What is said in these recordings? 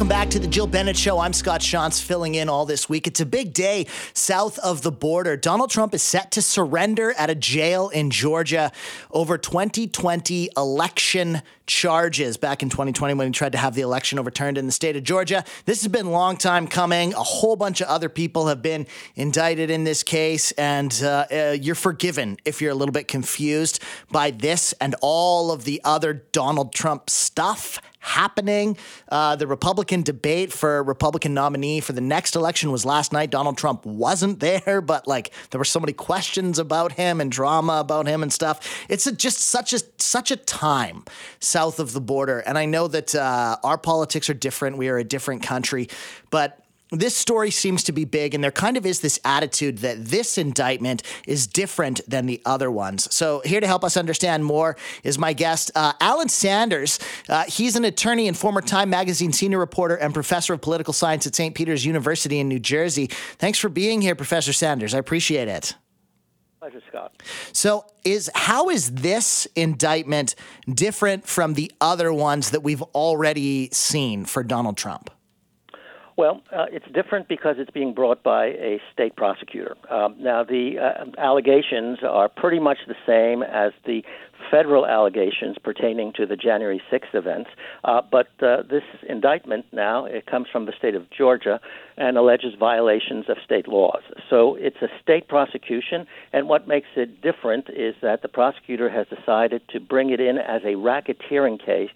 Welcome back to the Jill Bennett Show. I'm Scott Shantz filling in all this week. It's a big day south of the border. Donald Trump is set to surrender at a jail in Georgia over 2020 election charges back in 2020 when he tried to have the election overturned in the state of Georgia. This has been a long time coming. A whole bunch of other people have been indicted in this case, and uh, uh, you're forgiven if you're a little bit confused by this and all of the other Donald Trump stuff happening. Uh, the Republican debate for Republican nominee for the next election was last night. Donald Trump wasn't there, but like there were so many questions about him and drama about him and stuff. It's a, just such a such a time south of the border, and I know that uh, our politics are different. We are a different country, but this story seems to be big, and there kind of is this attitude that this indictment is different than the other ones. So, here to help us understand more is my guest, uh, Alan Sanders. Uh, he's an attorney and former Time Magazine senior reporter and professor of political science at St. Peter's University in New Jersey. Thanks for being here, Professor Sanders. I appreciate it. Pleasure, Scott. So, is how is this indictment different from the other ones that we've already seen for Donald Trump? Well, uh, it's different because it's being brought by a state prosecutor. Um, now, the uh, allegations are pretty much the same as the federal allegations pertaining to the January 6th events, uh, but uh, this indictment now it comes from the state of Georgia and alleges violations of state laws. So it's a state prosecution, and what makes it different is that the prosecutor has decided to bring it in as a racketeering case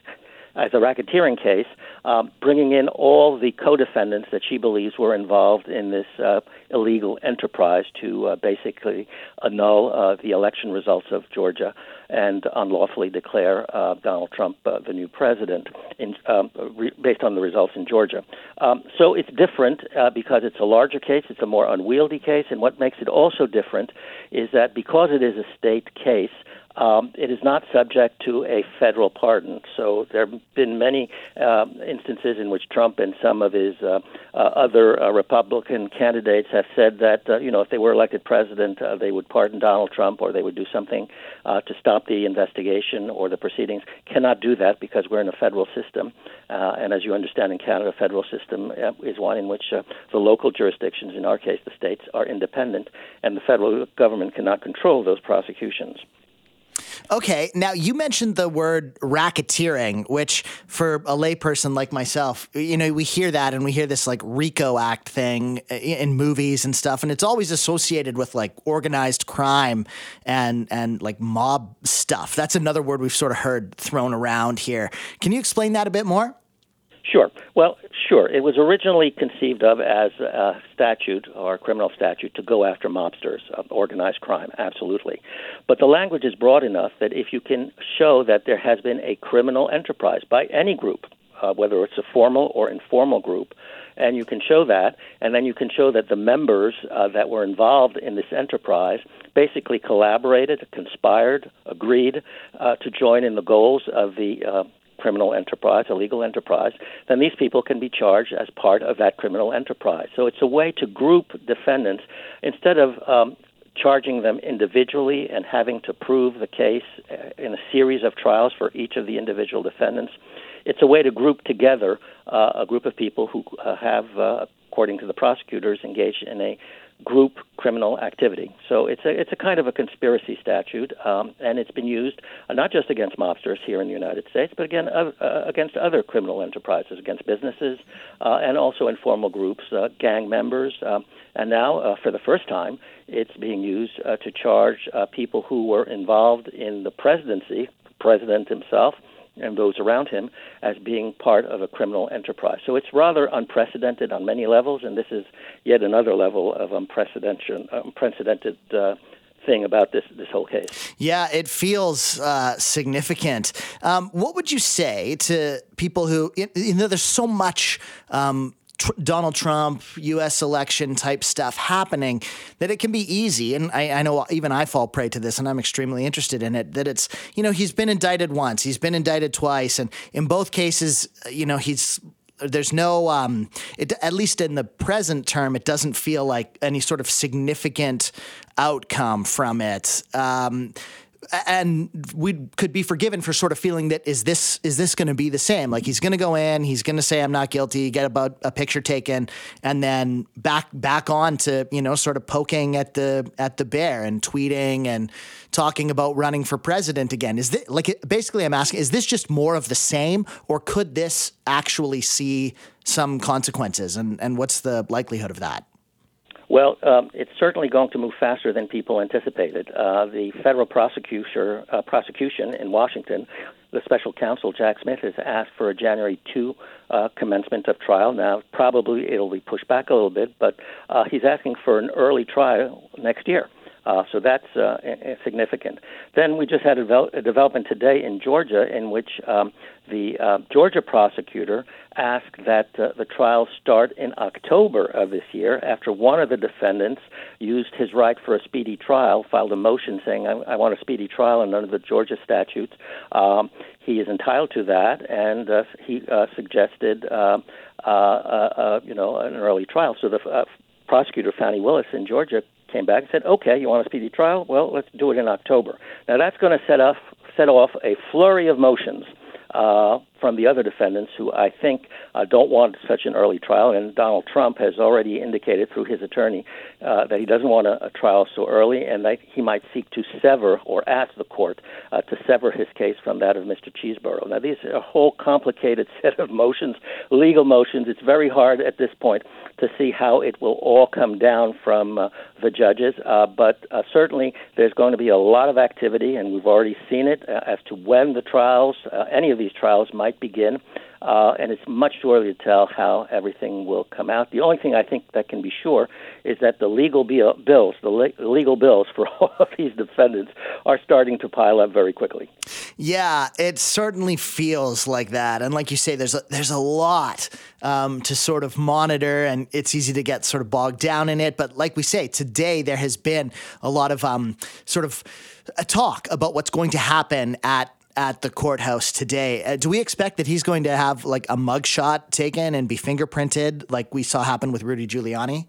as a racketeering case, um, bringing in all the co-defendants that she believes were involved in this uh, illegal enterprise to uh, basically annul uh, the election results of Georgia and unlawfully declare uh, Donald Trump uh, the new president in, um, re- based on the results in Georgia. Um, so it's different uh, because it's a larger case, it's a more unwieldy case, and what makes it also different is that because it is a state case, um, it is not subject to a federal pardon. So there have been many uh, instances in which Trump and some of his uh, uh, other uh, Republican candidates have said that uh, you know if they were elected president, uh, they would pardon Donald Trump or they would do something to stop the investigation or the proceedings. Cannot do that because we're in a federal system, and as you understand, in Canada, federal system is one in which the local jurisdictions, in our case, the states, are independent, and the federal government cannot control those prosecutions. Okay, now you mentioned the word racketeering, which for a layperson like myself, you know, we hear that and we hear this like RICO Act thing eh, in movies and stuff, and it's always associated with like organized crime and and like mob stuff. That's another word we've sort of heard thrown around here. Can you explain that a bit more? Sure. Well, sure. It was originally conceived of as a statute or a criminal statute to go after mobsters, of organized crime, absolutely. But the language is broad enough that if you can show that there has been a criminal enterprise by any group, uh, whether it's a formal or informal group, and you can show that, and then you can show that the members uh, that were involved in this enterprise basically collaborated, conspired, agreed uh, to join in the goals of the uh, criminal enterprise, a legal enterprise, then these people can be charged as part of that criminal enterprise. So it's a way to group defendants instead of um, charging them individually and having to prove the case uh, in a series of trials for each of the individual defendants. It's a way to group together uh, a group of people who uh, have, uh, according to the prosecutors, engaged in a group criminal activity. So it's a it's a kind of a conspiracy statute, um, and it's been used uh, not just against mobsters here in the United States, but again uh, uh, against other criminal enterprises, against businesses, uh, and also informal groups, uh, gang members. Um, and now, uh, for the first time, it's being used to charge people who were involved in the presidency, the president himself, and those around him as being part of a criminal enterprise. So it's rather unprecedented on many levels, and this is yet another level of unprecedented, unprecedented uh, thing about this this whole case. Yeah, it feels uh, significant. Um, what would you say to people who you know? There's so much. Um, tr- Donald Trump, U.S. election type stuff happening, that it can be easy. And I, I, know even I fall prey to this, and I'm extremely interested in it. That it's, you know, he's been indicted once, he's been indicted twice, and in both cases, you know, he's there's no um, it, at least in the present term it doesn't feel like any sort of significant outcome from it um, and we could be forgiven for sort of feeling that is this is this going to be the same? Like he's going to go in he's going to say i'm not guilty get about a picture taken and then back back on to you know sort of poking at the at the bear and tweeting and talking about running for president again. Is this like basically i'm asking is this just more of the same or could this actually see some consequences? And and what's the likelihood of that well, um, it's certainly going to move faster than people anticipated. Uh, the federal prosecutor, uh, prosecution in Washington, the special counsel Jack Smith has asked for a January 2 uh, commencement of trial. Now, probably it'll be pushed back a little bit, but uh, he's asking for an early trial next year. Uh, so that's uh, significant. Then we just had a, devel- a, development today in Georgia in which um, the uh, Georgia prosecutor asked that uh, the trial start in October of this year after one of the defendants used his right for a speedy trial, filed a motion saying, I, I want a speedy trial, and under the Georgia statutes, um, he is entitled to that, and uh, he uh, suggested, uh, uh, uh, you know, an early trial. So the uh, prosecutor, Fani Willis in Georgia, came back and said, "Okay, you want a speedy trial? Well, let's do it in October." Now that's going to set off set off a flurry of motions uh, from the other defendants who I think uh, don't want such an early trial. And Donald Trump has already indicated through his attorney uh, that he doesn't want a, a, trial so early and that he might seek to sever or ask the court uh, to sever his case from that of Mr. Chesebro. Now, these are a whole complicated set of motions, legal motions. It's very hard at this point to see how it will all come down from uh, the judges, uh, but certainly there's going to be a lot of activity, and we've already seen it as to when the trials, any of these trials, might might begin, uh, and it's much too early to tell how everything will come out. The only thing I think that can be sure is that the legal bills, the le- legal bills for all of these defendants, are starting to pile up very quickly. Yeah, it certainly feels like that, and like you say, there's a, there's a lot um, to sort of monitor, and it's easy to get sort of bogged down in it. But like we say, today there has been a lot of um, sort of a talk about what's going to happen at at the courthouse today. Uh, do we expect that he's going to have like a mugshot taken and be fingerprinted like we saw happen with Rudy Giuliani?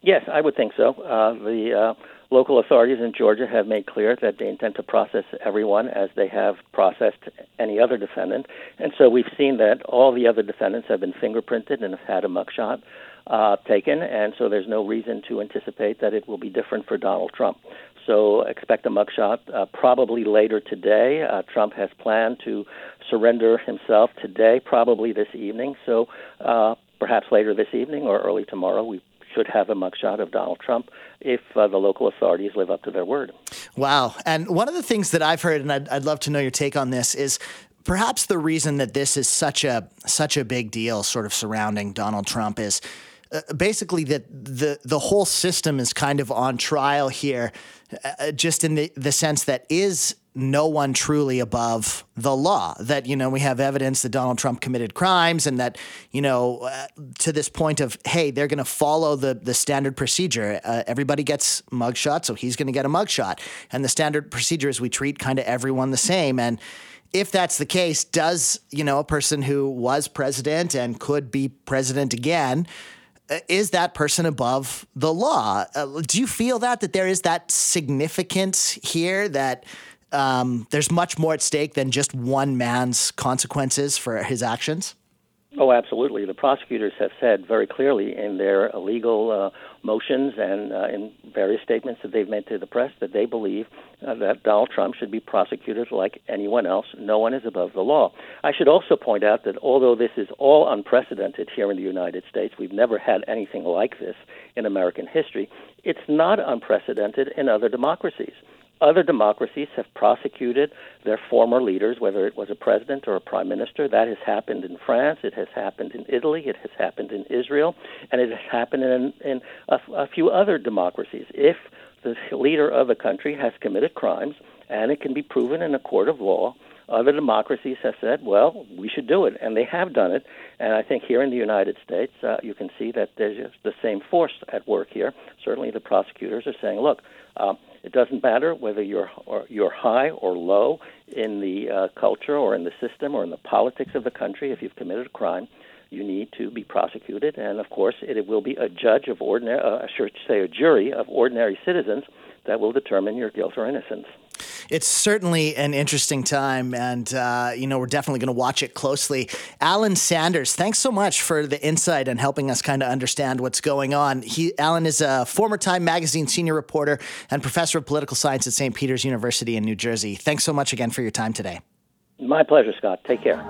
Yes, I would think so. Uh, the uh, local authorities in Georgia have made clear that they intend to process everyone as they have processed any other defendant. And so we've seen that all the other defendants have been fingerprinted and have had a mugshot uh, taken. And so there's no reason to anticipate that it will be different for Donald Trump. So expect a mugshot uh, probably later today. Uh, Trump has planned to surrender himself today, probably this evening. So uh, perhaps later this evening or early tomorrow, we should have a mugshot of Donald Trump if uh, the local authorities live up to their word. Wow. And one of the things that I've heard, and I'd, I'd love to know your take on this, is perhaps the reason that this is such a such a big deal, sort of surrounding Donald Trump, is uh, basically that the the whole system is kind of on trial here, uh, just in the the sense that is no one truly above the law. That you know we have evidence that Donald Trump committed crimes, and that you know uh, to this point of hey, they're going to follow the the standard procedure. Uh, everybody gets mugshot, so he's going to get a mugshot, and the standard procedure is we treat kind of everyone the same and if that's the case, does you know a person who was president and could be president again uh, is that person above the law? Uh, do you feel that that there is that significance here that um, there's much more at stake than just one man's consequences for his actions? Oh, absolutely. The prosecutors have said very clearly in their legal uh, motions and uh, in various statements that they've made to the press that they believe uh, that Donald Trump should be prosecuted like anyone else. No one is above the law. I should also point out that although this is all unprecedented here in the United States, we've never had anything like this in American history, it's not unprecedented in other democracies. Other democracies have prosecuted their former leaders, whether it was a president or a prime minister. That has happened in France, it has happened in Italy, it has happened in Israel, and it has happened in, in a, a few other democracies. If the leader of a country has committed crimes and it can be proven in a court of law, other democracies have said, well, we should do it, and they have done it. And I think here in the United States, uh, you can see that there's the same force at work here. Certainly, the prosecutors are saying, look, uh, it doesn't matter whether you're or you're high or low in the uh, culture or in the system or in the politics of the country. If you've committed a crime, you need to be prosecuted, and of course, it will be a judge of ordinary, uh, I should say, a jury of ordinary citizens that will determine your guilt or innocence. It's certainly an interesting time, and uh, you know we're definitely going to watch it closely. Alan Sanders, thanks so much for the insight and helping us kind of understand what's going on. He, Alan is a former Time Magazine senior reporter and professor of political science at St. Peter's University in New Jersey. Thanks so much again for your time today. My pleasure, Scott. Take care.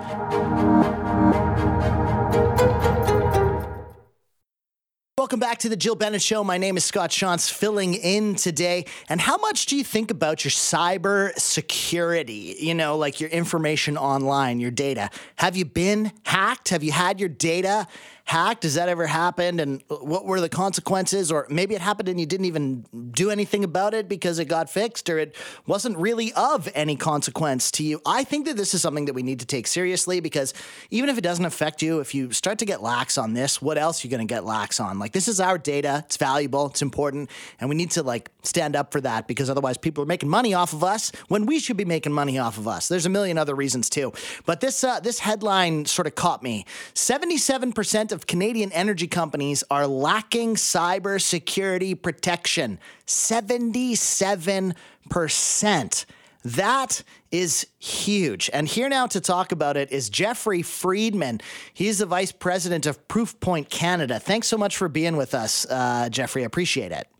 Welcome back to the Jill Bennett Show. My name is Scott Shantz, filling in today. And how much do you think about your cyber security? You know, like your information online, your data. Have you been hacked? Have you had your data hacked? Has that ever happened? And what were the consequences? Or maybe it happened and you didn't even do anything about it because it got fixed or it wasn't really of any consequence to you. I think that this is something that we need to take seriously because even if it doesn't affect you, if you start to get lax on this, what else are you going to get lax on? Like, this is our data. It's valuable. It's important. And we need to like stand up for that because otherwise people are making money off of us when we should be making money off of us. There's a million other reasons too. But this, uh, this headline sort of caught me. 77% of Canadian energy companies are lacking cyber security protection. 77%. That is huge. And here now to talk about it is Jeffrey Friedman. He's the vice president of Proofpoint Canada. Thanks so much for being with us, uh, Jeffrey. I appreciate it.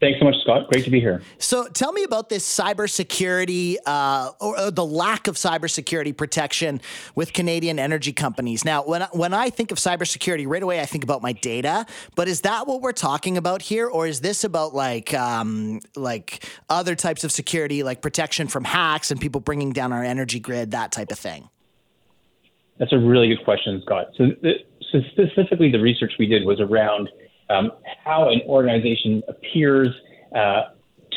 Thanks so much, Scott. Great to be here. So, tell me about this cybersecurity uh, or, or the lack of cybersecurity protection with Canadian energy companies. Now, when I, when I think of cybersecurity, right away I think about my data. But is that what we're talking about here, or is this about like um, like other types of security, like protection from hacks and people bringing down our energy grid, that type of thing? That's a really good question, Scott. So, so specifically, the research we did was around um, how an organization appears uh,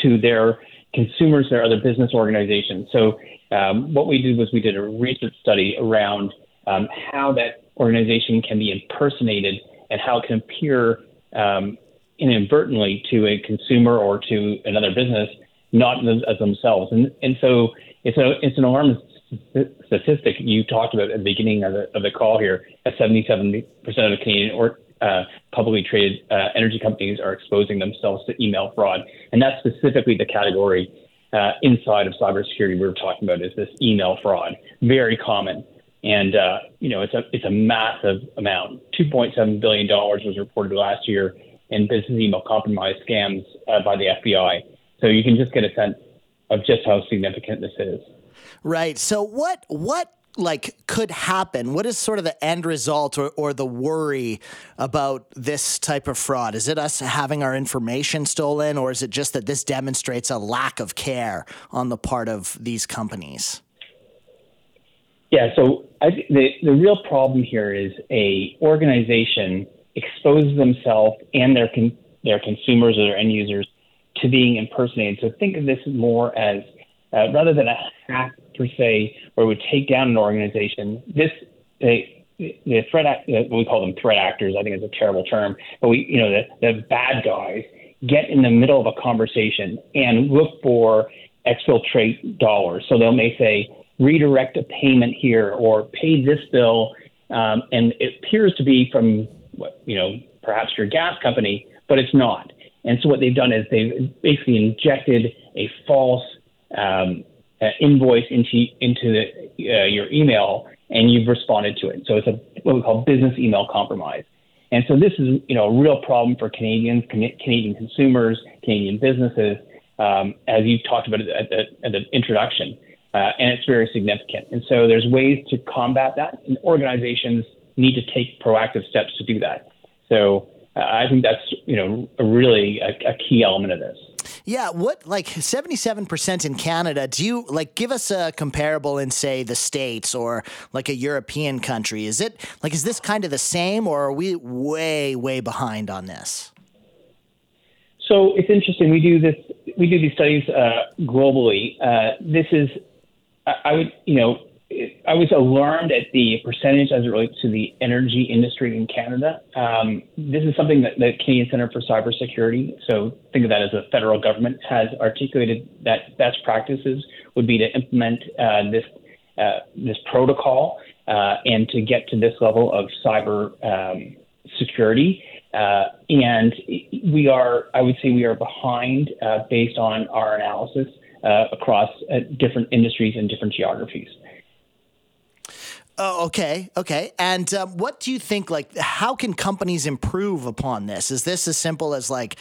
to their consumers, their other business organizations. So um, what we did was we did a research study around um, how that organization can be impersonated and how it can appear um, inadvertently to a consumer or to another business, not as themselves. And, and so it's, a, it's an alarming statistic you talked about at the beginning of the, of the call here, that 77% of the Canadian or, uh, publicly traded uh, energy companies are exposing themselves to email fraud. And that's specifically the category uh, inside of cybersecurity we were talking about is this email fraud. Very common. And, uh, you know, it's a, it's a massive amount. $2.7 billion was reported last year in business email compromise scams uh, by the FBI. So you can just get a sense of just how significant this is. Right. So what what like could happen? What is sort of the end result or, or the worry about this type of fraud? Is it us having our information stolen, or is it just that this demonstrates a lack of care on the part of these companies? Yeah, so I, the the real problem here is a organization exposes themselves and their con, their consumers or their end users to being impersonated. So think of this more as uh, rather than a hack per se, where we take down an organization. This they, the threat act, we call them threat actors. I think is a terrible term, but we you know the, the bad guys get in the middle of a conversation and look for exfiltrate dollars. So they may say redirect a payment here or pay this bill, um, and it appears to be from you know perhaps your gas company, but it's not. And so what they've done is they've basically injected a false um, uh, invoice into into the, uh, your email, and you've responded to it. So it's a what we call business email compromise. And so this is you know a real problem for Canadians, Canadian consumers, Canadian businesses, um, as you talked about at the, at the introduction, uh, and it's very significant. And so there's ways to combat that, and organizations need to take proactive steps to do that. So uh, I think that's you know a really a, a key element of this. Yeah, what like 77% in Canada, do you like give us a comparable in say the states or like a European country? Is it like is this kind of the same or are we way way behind on this? So it's interesting. We do this. We do these studies uh, globally. Uh, this is, I, I would, you know, I was alarmed at the percentage as it relates to the energy industry in Canada. Um, this is something that the Canadian Center for Cybersecurity, so think of that as a federal government, has articulated that best practices would be to implement uh, this uh, this protocol. Uh, and to get to this level of cyber um, security. Uh, and we are, I would say, we are behind uh, based on our analysis uh, across different industries and different geographies. Oh, okay, okay. And um, what do you think? Like, how can companies improve upon this? Is this as simple as like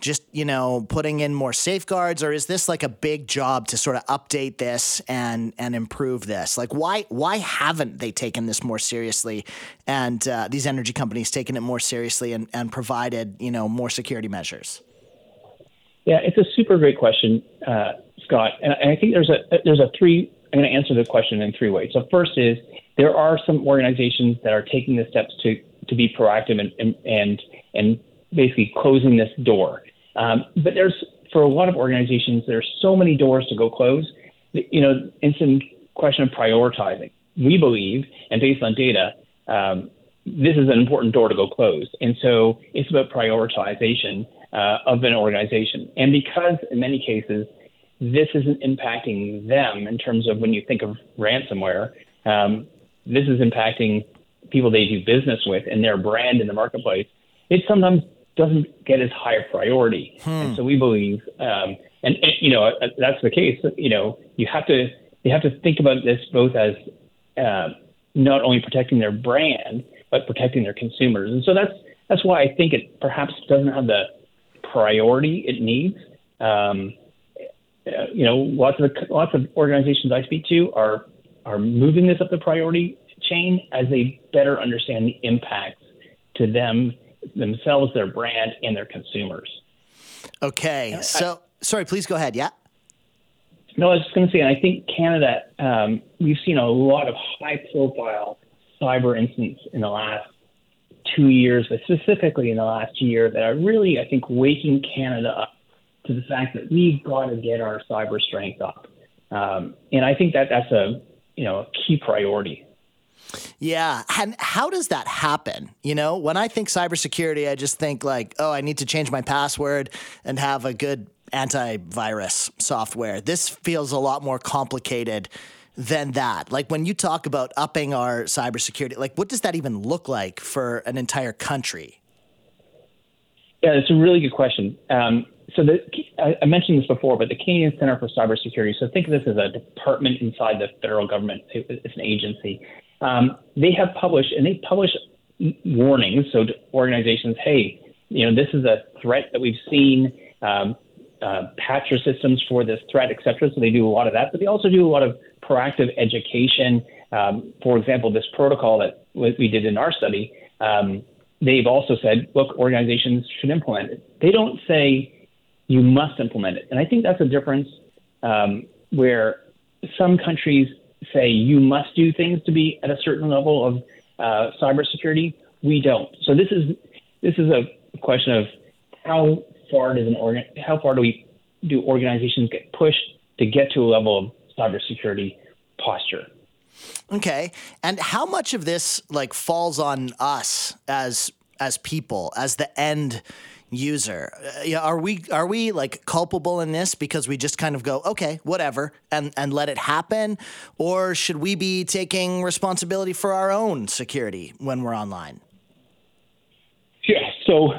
just you know putting in more safeguards, or is this like a big job to sort of update this and and improve this? Like, why why haven't they taken this more seriously, and uh, these energy companies taken it more seriously and, and provided you know more security measures? Yeah, it's a super great question, uh, Scott, and I think there's a there's a three. I'm going to answer the question in three ways. So first is there are some organizations that are taking the steps to to be proactive and and and, and basically closing this door. Um, but there's for a lot of organizations, there's so many doors to go close. You know, it's a question of prioritizing. We believe, and based on data, um, this is an important door to go close. And so it's about prioritization uh, of an organization. And because in many cases, this isn't impacting them in terms of when you think of ransomware, um, this is impacting people they do business with and their brand in the marketplace. It sometimes doesn't get as high a priority. Hmm. And so we believe, um, and, and, you know, uh, that's the case. You know, you have to you have to think about this both as uh, not only protecting their brand but protecting their consumers. And so that's that's why I think it perhaps doesn't have the priority it needs. Um, uh, you know, lots of lots of organizations I speak to are are moving this up the priority chain as they better understand the impacts to them themselves, their brand, and their consumers. Okay. So, I, sorry, please go ahead. Yeah. No, I was just going to say, and I think Canada, um, we've seen a lot of high profile cyber incidents in the last two years, but specifically in the last year, that are really, I think, waking Canada up to the fact that we've got to get our cyber strength up. Um, and I think that that's a you know a key priority. Yeah. And how does that happen? You know, when I think cybersecurity, I just think like, oh, I need to change my password and have a good antivirus software. This feels a lot more complicated than that. Like when you talk about upping our cybersecurity, like what does that even look like for an entire country? Yeah, it's a really good question. Um, so the, I, mentioned this before, but the Canadian Center for Cybersecurity. So think of this as a department inside the federal government. It's an agency. Um, they have published and they publish warnings so to organizations, hey, you know, this is a threat that we've seen. Um, uh, patch your systems for this threat, et cetera. So they do a lot of that, but they also do a lot of proactive education. Um, for example, this protocol that we did in our study, um, they've also said, look, organizations should implement it. They don't say you must implement it. And I think that's a difference um, where some countries say you must do things to be at a certain level of uh, cybersecurity. We don't. So this is this is a question of how far does an organ how far do we do organizations get pushed to get to a level of cybersecurity posture? Okay, and how much of this like falls on us as as people as the end user. Uh, yeah, are we are we like culpable in this because we just kind of go okay, whatever, and and let it happen, or should we be taking responsibility for our own security when we're online? Yeah. So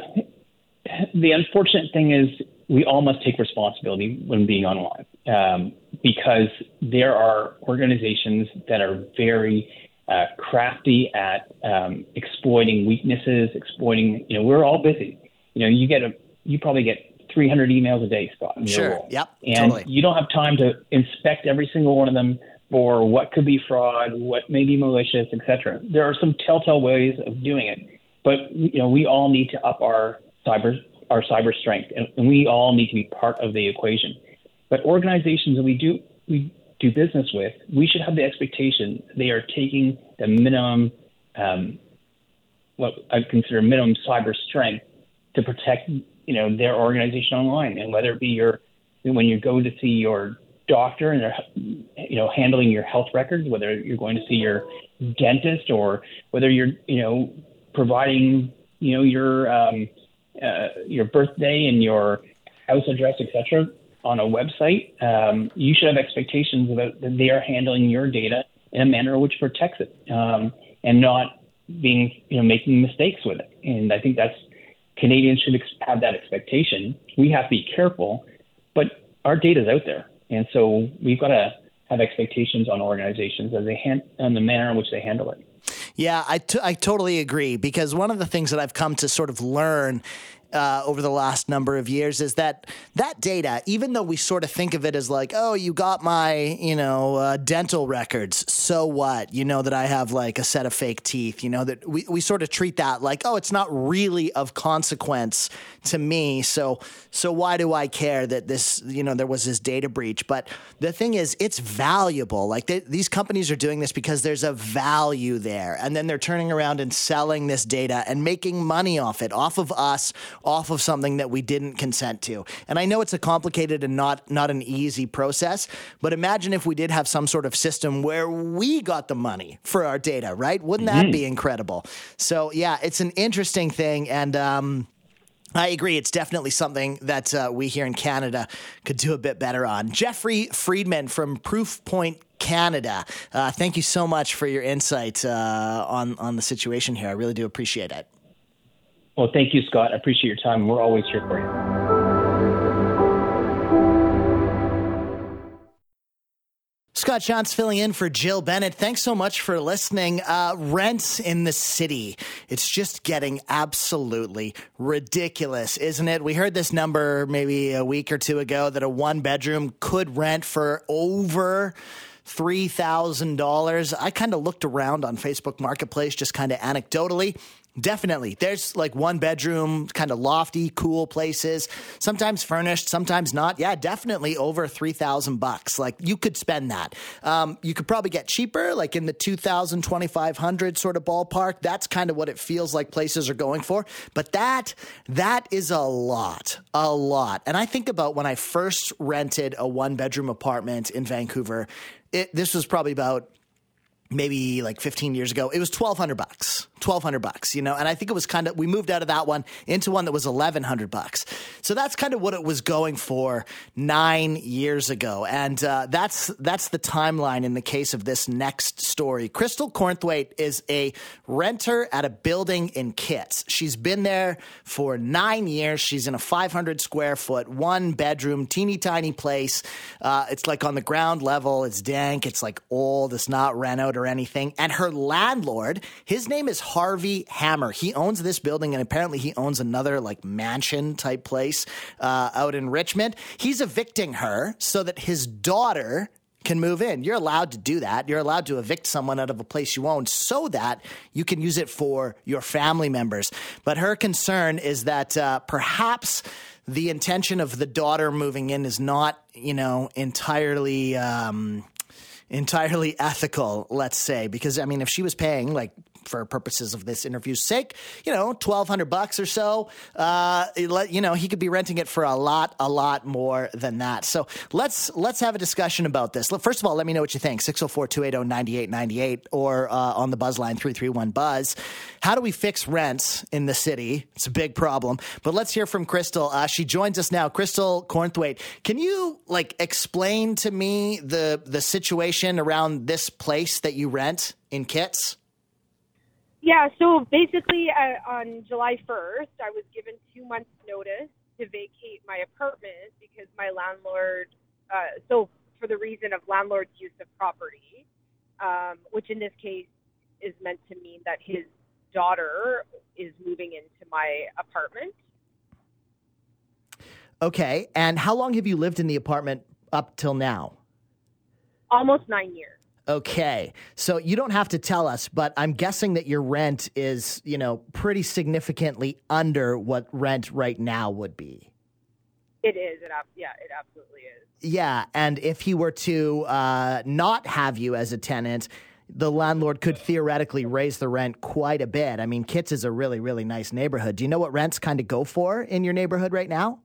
the unfortunate thing is we all must take responsibility when being online um, because there are organizations that are very uh, crafty at um, exploiting weaknesses, exploiting. You know, we're all busy you know, you get a you probably get 300 emails a day, Scott. sure. Yep. And totally. you don't have time to inspect every single one of them for what could be fraud, what may be malicious, etc. There are some telltale ways of doing it, but you know, we all need to up our cyber our cyber strength, and, and we all need to be part of the equation. But organizations that we do we do business with, we should have the expectation they are taking the minimum, um, what I consider minimum cyber strength to protect you know their organization online, and whether it be your when you go to see your doctor and they're you know handling your health records, whether you're going to see your dentist or whether you're you know providing you know your um, uh, your birthday and your house address, etc. on a website, um, you should have expectations about that they are handling your data in a manner which protects it um, and not being you know making mistakes with it. And I think that's Canadians should ex- have that expectation. We have to be careful, but our data is out there, and so we've got to have expectations on organizations as they hand on the manner in which they handle it. Yeah, I, t- I totally agree because one of the things that I've come to sort of learn uh, over the last number of years is that that data, even though we sort of think of it as like, oh, you got my, you know, uh, dental records, so what? You know that I have like a set of fake teeth, you know, that we, we sort of treat that like, oh, it's not really of consequence to me. So, so why do I care that this, you know, there was this data breach? But the thing is, it's valuable. Like they, these companies are doing this because there's a value there. And then they're turning around and selling this data and making money off it, off of us, off of something that we didn't consent to. And I know it's a complicated and not not an easy process, but imagine if we did have some sort of system where we got the money for our data, right? Wouldn't that mm-hmm. be incredible? So yeah, it's an interesting thing, and um, I agree. It's definitely something that uh, we here in Canada could do a bit better on. Jeffrey Friedman from Proofpoint Canada. Uh, thank you so much for your insight uh, on on the situation here. I really do appreciate it. Well, thank you, Scott. I appreciate your time. We're always here for you. Scott Shantz filling in for Jill Bennett. Thanks so much for listening. Uh, rents in the city. It's just getting absolutely ridiculous, isn't it? We heard this number maybe a week or two ago that a one bedroom could rent for over $3,000. I kind of looked around on Facebook Marketplace just kind of anecdotally. Definitely. There's like one bedroom, kind of lofty, cool places, sometimes furnished, sometimes not. Yeah, definitely over 3000 bucks. Like you could spend that. Um, you could probably get cheaper, like in the 2000, 2500 sort of ballpark. That's kind of what it feels like places are going for. But that, that is a lot, a lot. And I think about when I first rented a one bedroom apartment in Vancouver, it, this was probably about maybe like 15 years ago, it was 1200 bucks. 1200 bucks, you know, and I think it was kind of we moved out of that one into one that was 1100 bucks. So that's kind of what it was going for 9 years ago. And uh, that's that's the timeline in the case of this next story. Crystal Cornthwaite is a renter at a building in Kits. She's been there for 9 years. She's in a 500 square foot one bedroom teeny tiny place. Uh, it's like on the ground level, it's dank, it's like old, it's not rent out or anything. And her landlord, his name is Harvey Hammer. He owns this building and apparently he owns another like mansion type place uh, out in Richmond. He's evicting her so that his daughter can move in. You're allowed to do that. You're allowed to evict someone out of a place you own so that you can use it for your family members. But her concern is that uh, perhaps the intention of the daughter moving in is not, you know, entirely. Um, entirely ethical, let's say, because I mean, if she was paying like for purposes of this interview's sake, you know, twelve hundred bucks or so, uh, you know, he could be renting it for a lot, a lot more than that. So let's let's have a discussion about this. First of all, let me know what you think. 604-280-9898 or uh, on the buzz line three three one buzz. How do we fix rents in the city? It's a big problem. But let's hear from Crystal. Uh, she joins us now. Crystal Cornthwaite, can you like explain to me the the situation around this place that you rent in Kits? Yeah, so basically uh, on July 1st, I was given two months' notice to vacate my apartment because my landlord, uh, so for the reason of landlord's use of property, um, which in this case is meant to mean that his daughter is moving into my apartment. Okay, and how long have you lived in the apartment up till now? Almost nine years. Okay. So you don't have to tell us, but I'm guessing that your rent is, you know, pretty significantly under what rent right now would be. It is. It yeah, it absolutely is. Yeah, and if he were to uh, not have you as a tenant, the landlord could theoretically raise the rent quite a bit. I mean, Kits is a really, really nice neighborhood. Do you know what rents kind of go for in your neighborhood right now?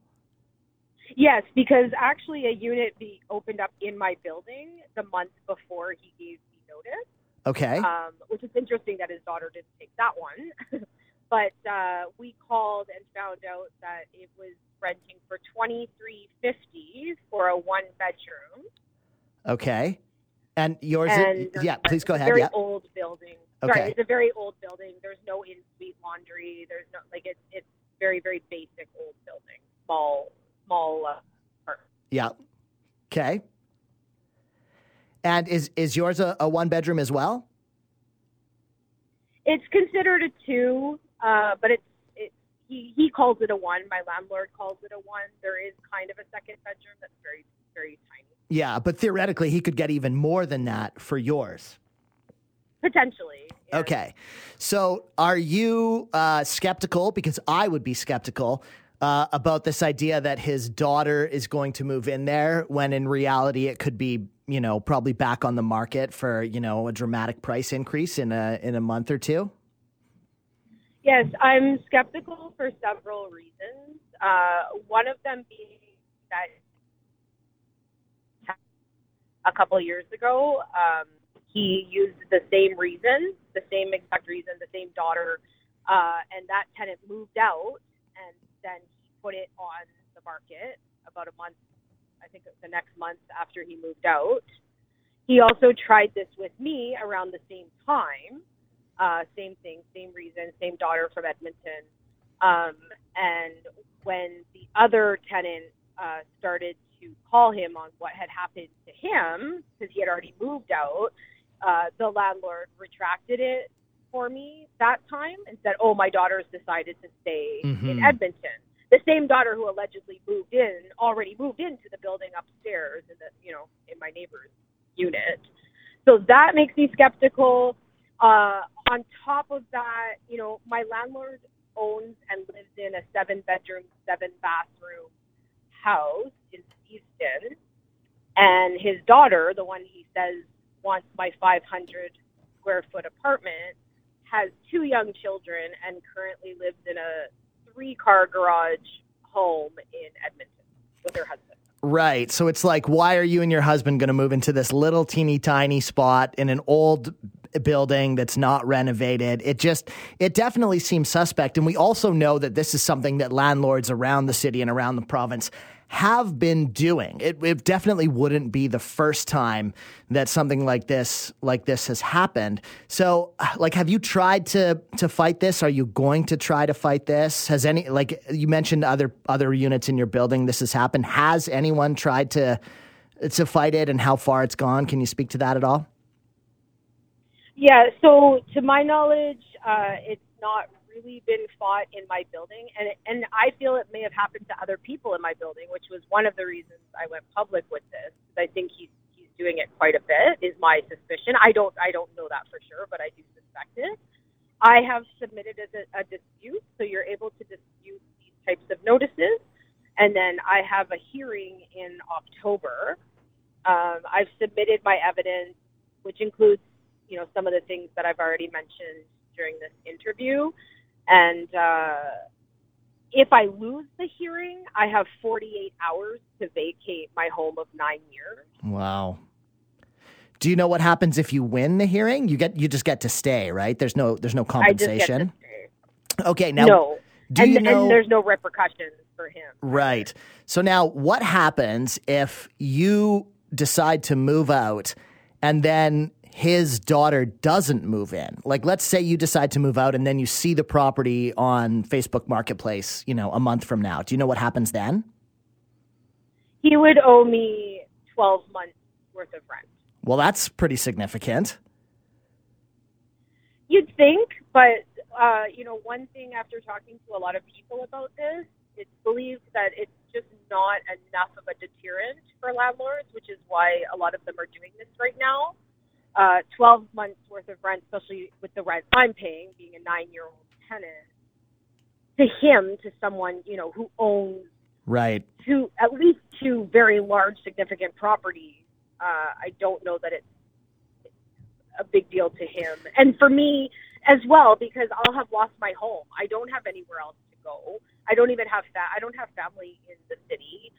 Yes, because actually a unit be opened up in my building the month before he gave me notice. Okay. Um, which is interesting that his daughter didn't take that one. but uh, we called and found out that it was renting for twenty three fifty for a one bedroom. Okay. And yours, And yeah, please go it's ahead. A very Yeah. old building. Okay. Sorry, it's a very old building. There's no in-suite laundry. There's no like it's it's very very basic old building. Small small. Uh. Yeah. Okay. And is is yours a, a one bedroom as well? it's considered a two, uh, but it's it, he he calls it a one. My landlord calls it a one. There is kind of a second bedroom that's very very tiny. Yeah, but theoretically, he could get even more than that for yours. Potentially. yeah. Okay. So are you uh, skeptical? Because I would be skeptical uh, about this idea that his daughter is going to move in there when in reality it could be, you know, probably back on the market for, you know, a dramatic price increase in a in a month or two. Yes, I'm skeptical for several reasons. Uh, one of them being that a couple years ago, um, he used the same reason, the same exact reason, the same daughter, uh, and that tenant moved out, then he put it on the market about a month, I think the next month after he moved out. He also tried this with me around the same time. Uh, same thing, same reason, same daughter from Edmonton. Um, and when the other tenant uh, started to call him on what had happened to him, because he had already moved out, uh, the landlord retracted it for me that time and said, "Oh, my daughter's decided to stay in Mhm. Edmonton." The same daughter who allegedly moved in already moved into the building upstairs in the you know in my neighbor's unit. So that makes me skeptical. Uh, on top of that, you know, my landlord owns and lives in a seven bedroom, seven bathroom house in Steveston. And his daughter, the one he says wants my 500 square foot apartment, has two young children and currently lives in a three car garage home in Edmonton with her husband. Right. So it's like, why are you and your husband going to move into this little teeny tiny spot in an old building that's not renovated? It just, it definitely seems suspect. And we also know that this is something that landlords around the city and around the province have been doing. It, it definitely wouldn't be the first time that something like this, like this has happened. So, like, have you tried to to fight this? Are you going to try to fight this? Has any, like, you mentioned other other units in your building. This has happened. Has anyone tried to to fight it, and how far it's gone? Can you speak to that at all? Yeah, so to my knowledge, uh, it's not really been fought in my building, and and I feel it may have happened to other people in my building, which was one of the reasons I went public with this. I think he's he's doing it quite a bit, is my suspicion. I don't I don't know that for sure, but I do suspect it. I have submitted a, a dispute, so you're able to dispute these types of notices, and then I have a hearing in October. Um, I've submitted my evidence, which includes you know some of the things that I've already mentioned during this interview. And uh, if I lose the hearing, I have 48 hours to vacate my home of nine years. Wow. Do you know what happens if you win the hearing? You get you just get to stay, right? There's no there's no I just get to compensation. Okay, now no, do and, you know and there's no repercussions for him. Right. So now what happens if you decide to move out and then his daughter doesn't move in? Like let's say you decide to move out and then you see the property on Facebook Marketplace, you know, a month from now. Do you know what happens then? He would owe me 12 months worth of rent. Well, that's pretty significant. You'd think, but uh, you know, one thing after talking to a lot of people about this, it's believed that it's just not enough of a deterrent for landlords, which is why a lot of them are doing this right now. Uh, 12 months worth of rent, especially with the rent I'm paying, being a nine-year-old tenant, to him, to someone you know who owns Right. two, at least two very large, significant properties. Uh, I don't know that it's a big deal to him, and for me as well, because I'll have lost my home. I don't have anywhere else to go. I don't even have fa- I don't have family in the city,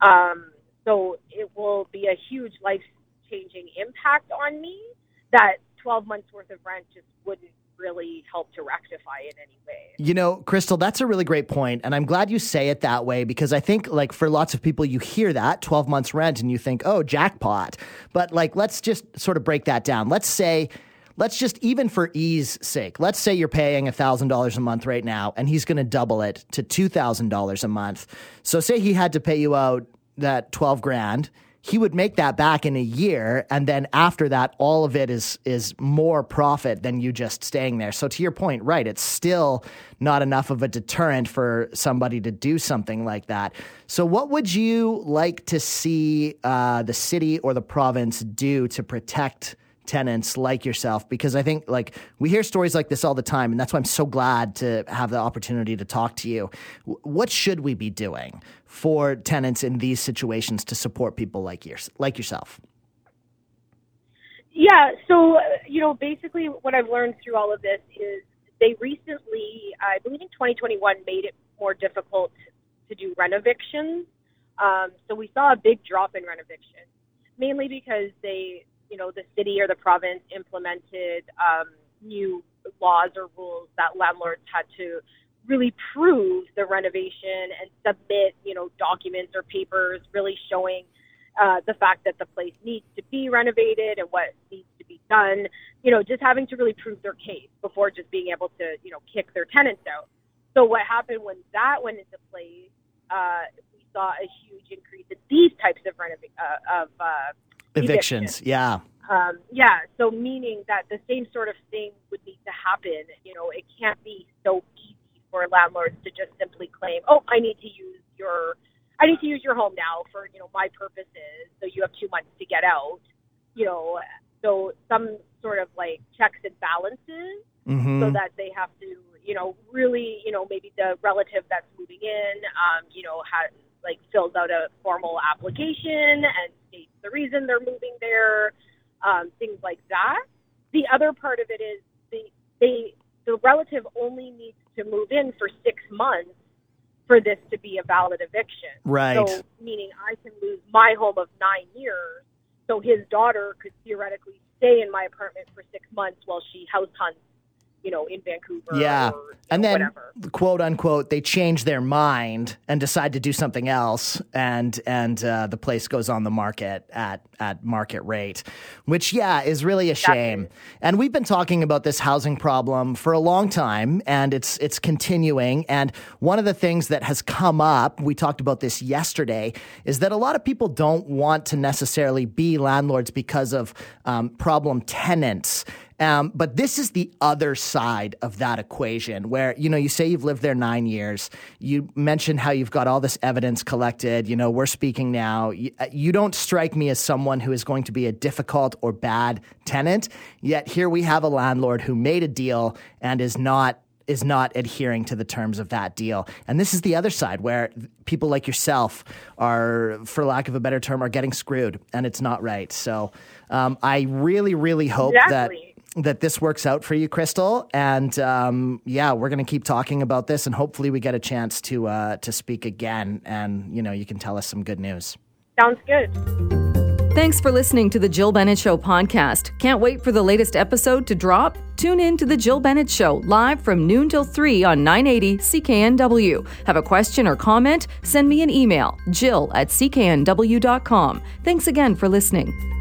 um, so it will be a huge life changing impact on me. That 12 months worth of rent just wouldn't really help to rectify in any way. You know, Crystal, that's a really great point, and I'm glad you say it that way because I think like for lots of people you hear that 12 months rent and you think, "Oh, jackpot." But like let's just sort of break that down. Let's say let's just even for ease sake, let's say you're paying $1,000 a month right now and he's going to double it to $2,000 a month. So say he had to pay you out that 12 grand he would make that back in a year and then after that all of it is is more profit than you just staying there. So to your point right it's still not enough of a deterrent for somebody to do something like that. So what would you like to see uh, the city or the province do to protect tenants like yourself because I think like we hear stories like this all the time and that's why I'm so glad to have the opportunity to talk to you. What should we be doing for tenants in these situations to support people like yours like yourself? Yeah, so you know, basically what I've learned through all of this is they recently, I believe in 2021, made it more difficult to do rent evictions. Um, so we saw a big drop in rent evictions, mainly because they you know, the city or the province implemented um, new laws or rules that landlords had to really prove the renovation and submit, you know, documents or papers really showing uh, the fact that the place needs to be renovated and what needs to be done. You know, just having to really prove their case before just being able to, you know, kick their tenants out. So what happened when that went into place? Uh, we saw a huge increase in these types of renov- uh, of uh, evictions. Yeah. Um, yeah. So meaning that the same sort of thing would need to happen. You know, it can't be so easy for landlords to just simply claim, "Oh, I need to use your, I need to use your home now for you know my purposes. So you have two months to get out." You know, so some sort of like checks and balances, mm-hmm. so that they have to, you know, really, you know, maybe the relative that's moving in, um, you know, has like fills out a formal application and states the reason they're moving there, um, things like that. The other part of it is the they the relative only needs to move in for six months for this to be a valid eviction. Right. So meaning I can lose my home of nine years. So his daughter could theoretically stay in my apartment for six months while she house hunts you know, in Vancouver. Yeah. Or, and know, then, whatever. quote unquote, they change their mind and decide to do something else, and and uh, the place goes on the market at at market rate, which yeah is really a shame. And we've been talking about this housing problem for a long time, and it's it's continuing. And one of the things that has come up, we talked about this yesterday, is that a lot of people don't want to necessarily be landlords because of um, problem tenants. Um, but this is the other side of that equation where, you know, you say you've lived there nine years. You mentioned how you've got all this evidence collected. You know, we're speaking now. You, uh, you don't strike me as someone who is going to be a difficult or bad tenant. Yet here we have a landlord who made a deal and is not is not adhering to the terms of that deal. And this is the other side where people like yourself are, for lack of a better term, are getting screwed and it's not right. So um, I really, really hope exactly. that that this works out for you, Crystal. And um, yeah, we're going to keep talking about this, and hopefully, we get a chance to uh, to speak again. And you know, you can tell us some good news. Sounds good. Thanks for listening to the Jill Bennett Show podcast. Can't wait for the latest episode to drop? Tune in to the Jill Bennett Show live from noon till 3 on 980 CKNW. Have a question or comment? Send me an email, jill at cknw.com. Thanks again for listening.